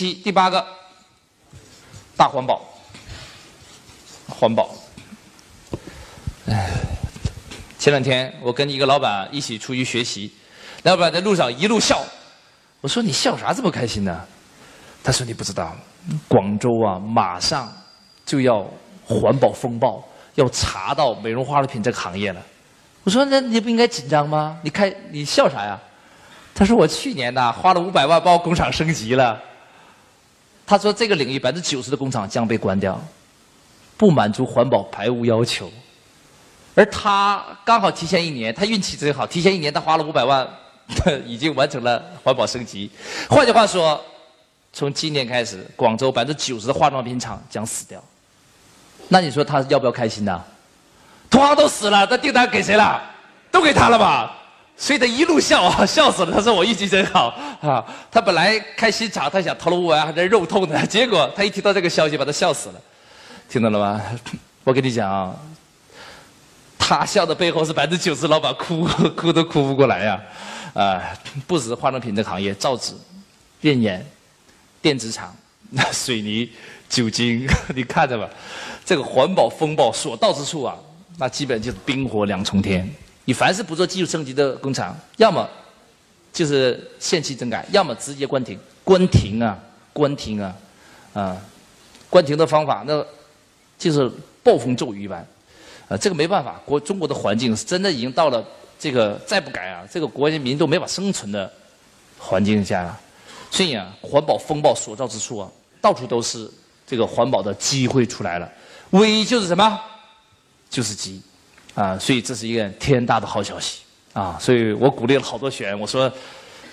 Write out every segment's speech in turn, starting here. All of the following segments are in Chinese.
第第八个，大环保，环保。哎，前两天我跟一个老板一起出去学习，老板在路上一路笑，我说你笑啥这么开心呢？他说你不知道，广州啊马上就要环保风暴，要查到美容化妆品这个行业了。我说那你不应该紧张吗？你开你笑啥呀？他说我去年呐花了五百万把我工厂升级了。他说：“这个领域百分之九十的工厂将被关掉，不满足环保排污要求。而他刚好提前一年，他运气真好，提前一年他花了五百万，已经完成了环保升级。换句话说，从今年开始，广州百分之九十的化妆品厂将死掉。那你说他要不要开心呢？同行都死了，那订单给谁了？都给他了吧？”所以他一路笑啊，笑死了。他说我运气真好 啊！他本来开新厂，他想投了五万还在肉痛呢。结果他一听到这个消息，把他笑死了。听到了吗？我跟你讲啊，他笑的背后是百分之九十老板哭哭都哭不过来呀！啊，不止化妆品这行业，造纸、电眼、电子厂、水泥、酒精，你看着吧，这个环保风暴所到之处啊，那基本就是冰火两重天。你凡是不做技术升级的工厂，要么就是限期整改，要么直接关停。关停啊，关停啊，啊，关停的方法那就是暴风骤雨一般。啊，这个没办法，国中国的环境是真的已经到了这个再不改啊，这个国人民都没法生存的环境下了。所以啊，环保风暴所到之处啊，到处都是这个环保的机会出来了。危就是什么？就是机。啊，所以这是一个天大的好消息啊！所以我鼓励了好多学员，我说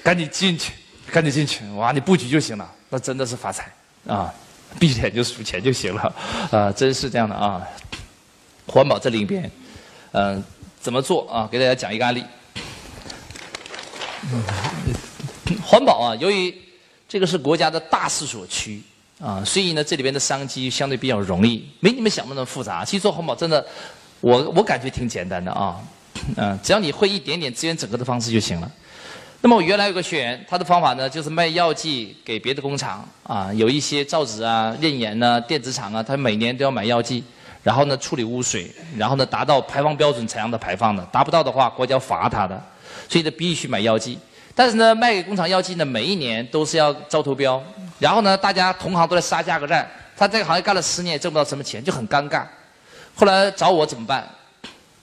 赶紧进去，赶紧进去，哇，你布局就行了，那真的是发财啊！闭着眼就数钱就行了，啊，真是这样的啊！环保这里边，嗯，怎么做啊？给大家讲一个案例。环保啊，由于这个是国家的大势所趋啊，所以呢，这里边的商机相对比较容易，没你们想的那么复杂。其实做环保真的。我我感觉挺简单的啊，嗯，只要你会一点点资源整合的方式就行了。那么我原来有个学员，他的方法呢就是卖药剂给别的工厂啊，有一些造纸啊、炼盐呐、电子厂啊，他每年都要买药剂，然后呢处理污水，然后呢达到排放标准采样的排放的，达不到的话国家罚他的，所以他必须买药剂。但是呢卖给工厂药剂呢每一年都是要招投标，然后呢大家同行都在杀价格战，他这个行业干了十年也挣不到什么钱，就很尴尬。后来找我怎么办？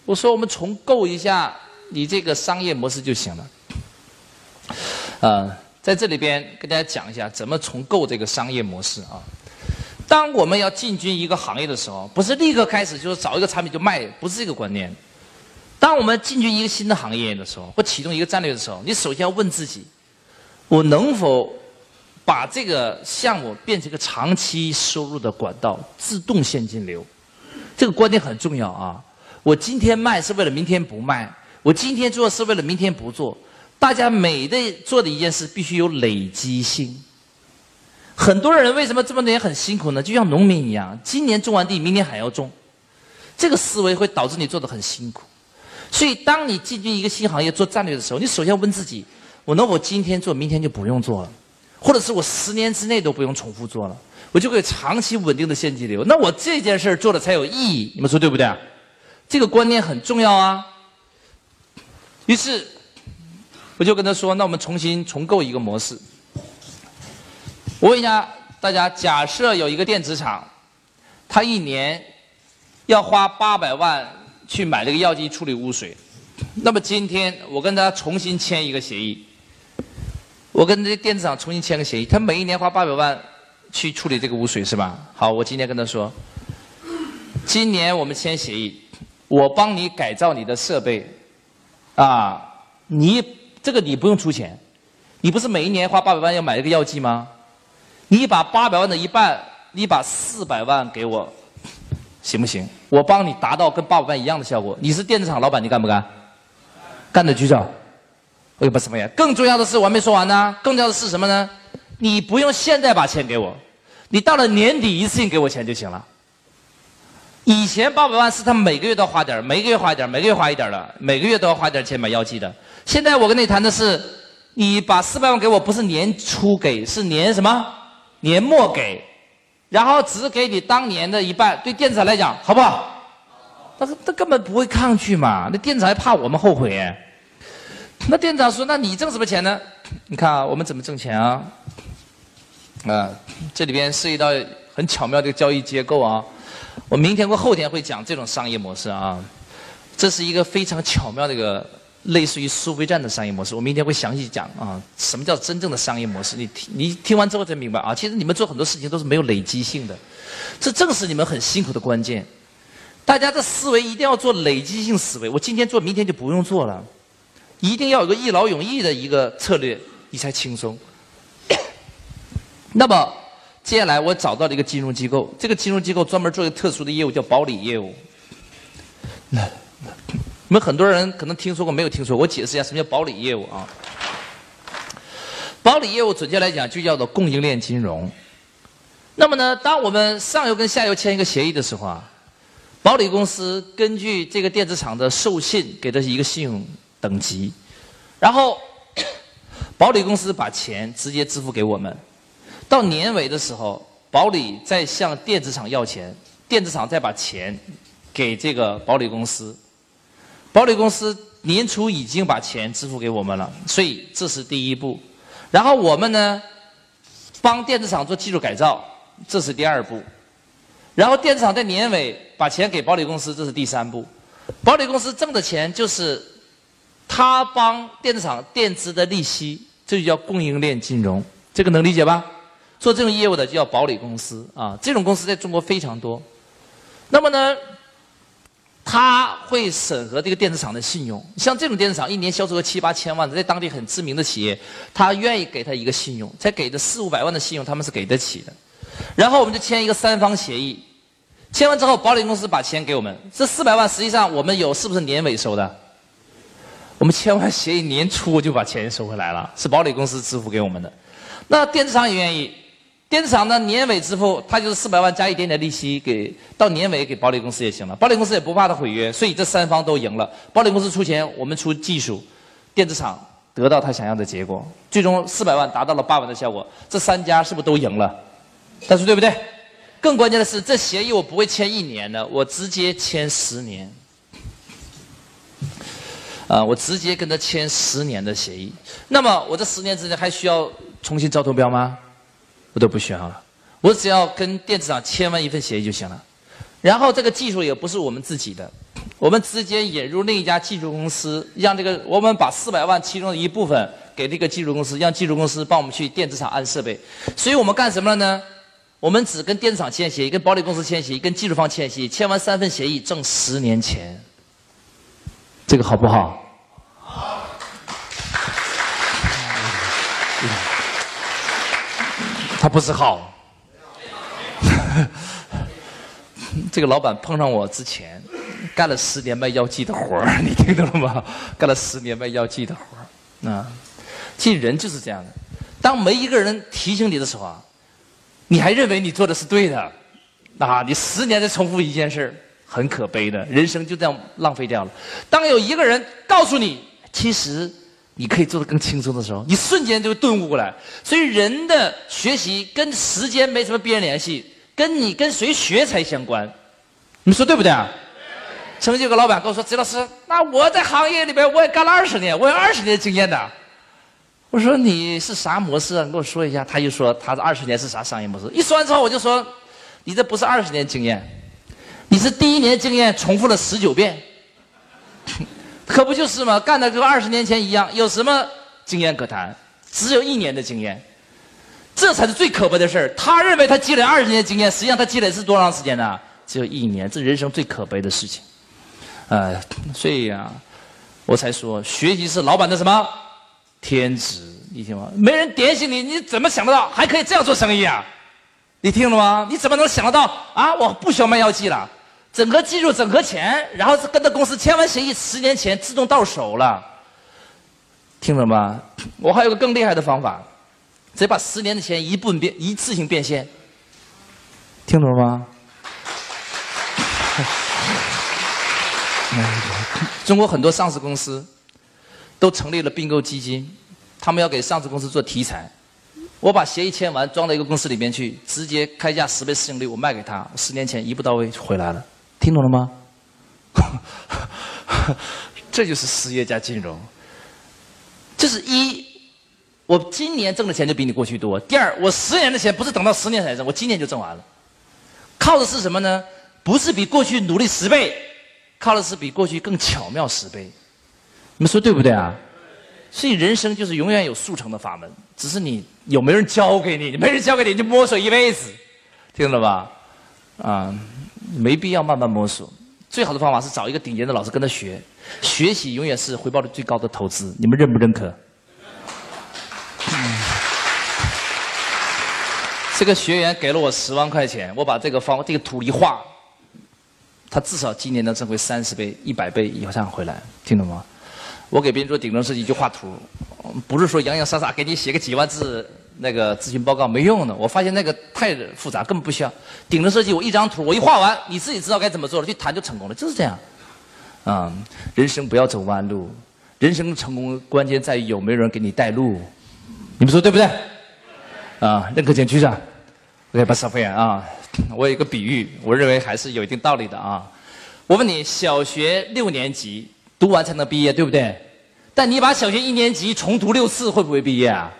我说我们重构一下你这个商业模式就行了。呃，在这里边跟大家讲一下怎么重构这个商业模式啊。当我们要进军一个行业的时候，不是立刻开始就是找一个产品就卖，不是这个观念。当我们进军一个新的行业的时候，或启动一个战略的时候，你首先要问自己：我能否把这个项目变成一个长期收入的管道，自动现金流？这个观点很重要啊！我今天卖是为了明天不卖，我今天做是为了明天不做。大家每的做的一件事必须有累积性。很多人为什么这么多年很辛苦呢？就像农民一样，今年种完地，明年还要种。这个思维会导致你做的很辛苦。所以，当你进军一个新行业做战略的时候，你首先要问自己：我能否今天做，明天就不用做了？或者是我十年之内都不用重复做了？我就会长期稳定的现金流，那我这件事做的才有意义，你们说对不对？这个观念很重要啊。于是，我就跟他说：“那我们重新重构一个模式。”我问一下大家：假设有一个电子厂，他一年要花八百万去买这个药剂处理污水，那么今天我跟他重新签一个协议，我跟这电子厂重新签个协议，他每一年花八百万。去处理这个污水是吧？好，我今天跟他说，今年我们签协议，我帮你改造你的设备，啊，你这个你不用出钱，你不是每一年花八百万要买一个药剂吗？你把八百万的一半，你把四百万给我，行不行？我帮你达到跟八百万一样的效果。你是电子厂老板，你干不干？干的举手。我也不什么呀？更重要的是，我还没说完呢。更重要的是什么呢？你不用现在把钱给我。你到了年底一次性给我钱就行了。以前八百万是他每个月都要花点每个月花一点每个月花一点的，每个月都要花点钱买药剂的。现在我跟你谈的是，你把四百万给我，不是年初给，是年什么？年末给，然后只给你当年的一半，对电子厂来讲好不好？他他根本不会抗拒嘛，那店长还怕我们后悔？那店长说：“那你挣什么钱呢？你看啊，我们怎么挣钱啊？啊，这里边涉及到很巧妙的交易结构啊。我明天或后天会讲这种商业模式啊。这是一个非常巧妙的一个类似于收费站的商业模式。我明天会详细讲啊，什么叫真正的商业模式？你听，你听完之后才明白啊。其实你们做很多事情都是没有累积性的，这正是你们很辛苦的关键。大家的思维一定要做累积性思维。我今天做，明天就不用做了。”一定要有个一劳永逸的一个策略，你才轻松。那么接下来我找到了一个金融机构，这个金融机构专门做一个特殊的业务，叫保理业务。那你们很多人可能听说过，没有听说过？我解释一下什么叫保理业务啊？保理业务准确来讲就叫做供应链金融。那么呢，当我们上游跟下游签一个协议的时候啊，保理公司根据这个电子厂的授信给的一个信用。等级，然后保理公司把钱直接支付给我们，到年尾的时候，保理再向电子厂要钱，电子厂再把钱给这个保理公司，保理公司年初已经把钱支付给我们了，所以这是第一步，然后我们呢帮电子厂做技术改造，这是第二步，然后电子厂在年尾把钱给保理公司，这是第三步，保理公司挣的钱就是。他帮电子厂垫资的利息，这就叫供应链金融，这个能理解吧？做这种业务的就叫保理公司啊，这种公司在中国非常多。那么呢，他会审核这个电子厂的信用，像这种电子厂一年销售额七八千万，在当地很知名的企业，他愿意给他一个信用，才给的四五百万的信用，他们是给得起的。然后我们就签一个三方协议，签完之后，保理公司把钱给我们，这四百万实际上我们有是不是年尾收的？我们签完协议，年初就把钱收回来了，是保理公司支付给我们的。那电子厂也愿意，电子厂呢年尾支付，他就是四百万加一点点利息，给到年尾给保理公司也行了。保理公司也不怕他毁约，所以这三方都赢了。保理公司出钱，我们出技术，电子厂得到他想要的结果，最终四百万达到了八万的效果。这三家是不是都赢了？但是对不对？更关键的是，这协议我不会签一年的，我直接签十年。啊，我直接跟他签十年的协议。那么我这十年之内还需要重新招投标吗？我都不需要了。我只要跟电子厂签完一份协议就行了。然后这个技术也不是我们自己的，我们直接引入另一家技术公司，让这个我们把四百万其中的一部分给这个技术公司，让技术公司帮我们去电子厂安设备。所以我们干什么了呢？我们只跟电子厂签协议，跟保理公司签协议，跟技术方签协议，签完三份协议挣十年钱。这个好不？好。他不是好。这个老板碰上我之前，干了十年卖药剂的活儿，你听懂了吗？干了十年卖药剂的活儿，啊，其实人就是这样的。当没一个人提醒你的时候啊，你还认为你做的是对的，啊，你十年在重复一件事儿。很可悲的，人生就这样浪费掉了。当有一个人告诉你，其实你可以做得更轻松的时候，你瞬间就顿悟过来。所以，人的学习跟时间没什么必然联系，跟你跟谁学才相关。你说对不对啊？曾经有个老板跟我说：“周老师，那我在行业里边我也干了二十年，我有二十年经验的。”我说：“你是啥模式啊？你跟我说一下。”他就说：“他的二十年是啥商业模式？”一说完之后，我就说：“你这不是二十年经验。”你是第一年经验重复了十九遍，可不就是吗？干的跟二十年前一样，有什么经验可谈？只有一年的经验，这才是最可悲的事儿。他认为他积累二十年经验，实际上他积累是多长时间呢？只有一年，这人生最可悲的事情。呃，所以啊，我才说学习是老板的什么天职？你听吗？没人点醒你，你怎么想得到还可以这样做生意啊？你听了吗？你怎么能想得到啊？我不需要卖药剂了。整合技术，整合钱，然后跟着公司签完协议，十年前自动到手了。听了吗？我还有个更厉害的方法，直接把十年的钱一部分变一次性变现。听懂了吗？中国很多上市公司都成立了并购基金，他们要给上市公司做题材，我把协议签完，装到一个公司里面去，直接开价十倍市盈率，我卖给他，十年前一步到位回来了，听懂了吗？这就是实业加金融。这是一，我今年挣的钱就比你过去多。第二，我十年的钱不是等到十年才挣，我今年就挣完了。靠的是什么呢？不是比过去努力十倍，靠的是比过去更巧妙十倍。你们说对不对啊？所以人生就是永远有速成的法门，只是你有没有人教给你，你没人教给你，你就摸索一辈子，听懂了吧？啊，没必要慢慢摸索。最好的方法是找一个顶尖的老师跟他学，学习永远是回报率最高的投资。你们认不认可？这个学员给了我十万块钱，我把这个方这个图一画，他至少今年能挣回三十倍、一百倍以上回来，听懂吗？我给别人做顶层设计就画图，不是说洋洋洒洒给你写个几万字那个咨询报告没用的。我发现那个太复杂，根本不需要。顶层设计我一张图我一画完，你自己知道该怎么做了，去谈就成功了，就是这样。啊，人生不要走弯路，人生成功关键在于有没有人给你带路。你们说对不对？啊，认可请举手。OK，把手放下啊。我有一个比喻，我认为还是有一定道理的啊。我问你，小学六年级读完才能毕业，对不对？但你把小学一年级重读六次，会不会毕业啊？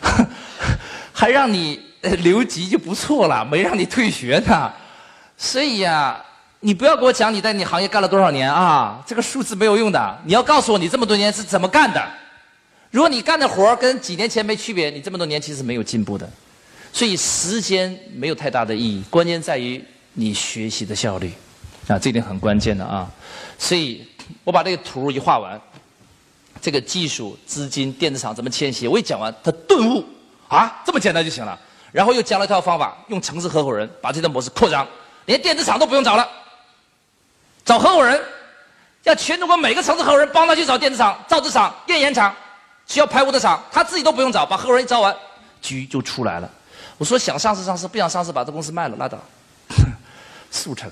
还让你留级就不错了，没让你退学呢。所以呀，你不要给我讲你在你行业干了多少年啊，这个数字没有用的。你要告诉我你这么多年是怎么干的。如果你干的活跟几年前没区别，你这么多年其实没有进步的。所以时间没有太大的意义，关键在于你学习的效率。啊，这点很关键的啊。所以我把这个图一画完，这个技术、资金、电子厂怎么迁徙，我一讲完，他顿悟啊，这么简单就行了。然后又加了一套方法，用城市合伙人把这套模式扩张，连电子厂都不用找了，找合伙人，要全中国每个城市合伙人帮他去找电子厂、造纸厂、炼盐厂，需要排污的厂，他自己都不用找，把合伙人一招完，局就出来了。我说想上市上市，不想上市把这公司卖了拉倒，速成。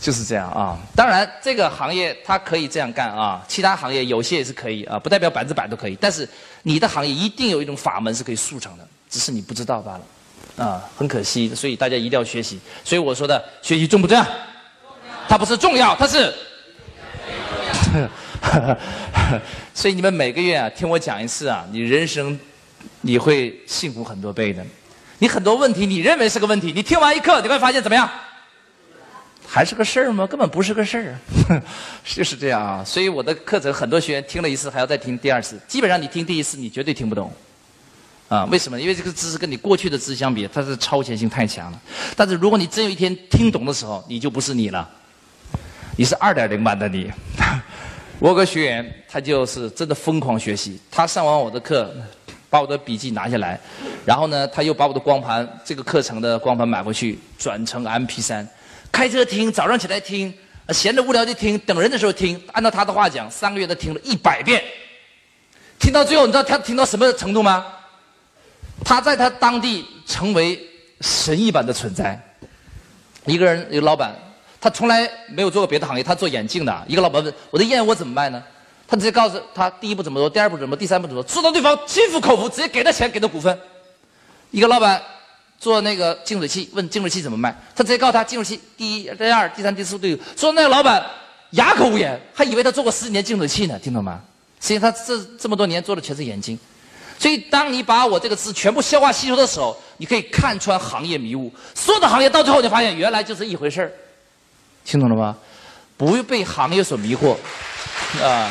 就是这样啊，当然这个行业它可以这样干啊，其他行业有些也是可以啊，不代表百分之百都可以。但是你的行业一定有一种法门是可以速成的，只是你不知道罢了，啊，很可惜。所以大家一定要学习。所以我说的学习重不重要？它不是重要，它是。所以你们每个月啊听我讲一次啊，你人生你会幸福很多倍的。你很多问题你认为是个问题，你听完一课你会发现怎么样？还是个事儿吗？根本不是个事儿，就是这样啊。所以我的课程很多学员听了一次还要再听第二次。基本上你听第一次你绝对听不懂，啊，为什么？因为这个知识跟你过去的知识相比，它是超前性太强了。但是如果你真有一天听懂的时候，你就不是你了，你是二点零版的你。我有个学员，他就是真的疯狂学习，他上完我的课，把我的笔记拿下来，然后呢，他又把我的光盘这个课程的光盘买回去，转成 MP 三。开车听，早上起来听，闲着无聊就听，等人的时候听。按照他的话讲，三个月他听了一百遍，听到最后，你知道他听到什么程度吗？他在他当地成为神一般的存在。一个人，一个老板，他从来没有做过别的行业，他做眼镜的。一个老板问：“我的燕窝怎么卖呢？”他直接告诉他：第一步怎么做，第二步怎么，第三步怎么做，做到对方心服口服，直接给他钱，给他股份。一个老板。做那个净水器，问净水器怎么卖，他直接告诉他净水器第一、第二、第三、第四都有。说那个老板哑口无言，还以为他做过十几年净水器呢，听懂吗？实际上他这这么多年做的全是眼睛。所以当你把我这个字全部消化吸收的时候，你可以看穿行业迷雾。所有的行业到最后，你发现原来就是一回事儿，听懂了吗？不被行业所迷惑，啊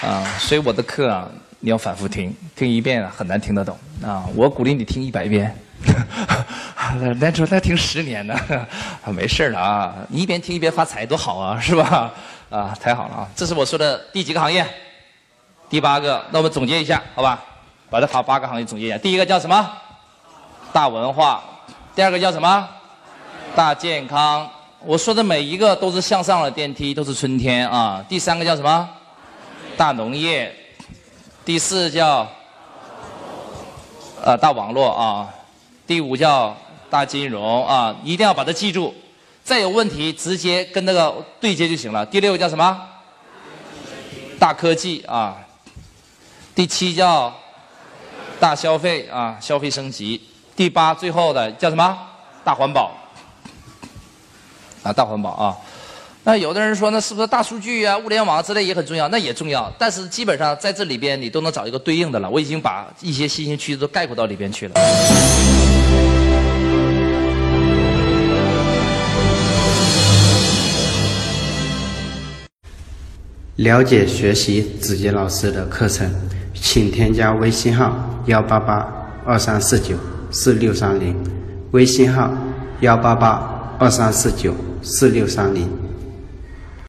啊！所以我的课啊。你要反复听，听一遍很难听得懂啊！我鼓励你听一百遍，那说那听十年呢，没事了啊！你一边听一边发财多好啊，是吧？啊，太好了啊！这是我说的第几个行业？第八个。那我们总结一下，好吧？把这好八个行业总结一下。第一个叫什么？大文化。第二个叫什么？大健康。我说的每一个都是向上的电梯，都是春天啊！第三个叫什么？大农业。第四叫，呃，大网络啊，第五叫大金融啊，一定要把它记住。再有问题，直接跟那个对接就行了。第六叫什么？大科技啊。第七叫大消费啊，消费升级。第八最后的叫什么？大环保啊，大环保啊。那有的人说，那是不是大数据啊、物联网之类也很重要？那也重要，但是基本上在这里边你都能找一个对应的了。我已经把一些新兴趋势都概括到里边去了。了解学习子杰老师的课程，请添加微信号幺八八二三四九四六三零，微信号幺八八二三四九四六三零。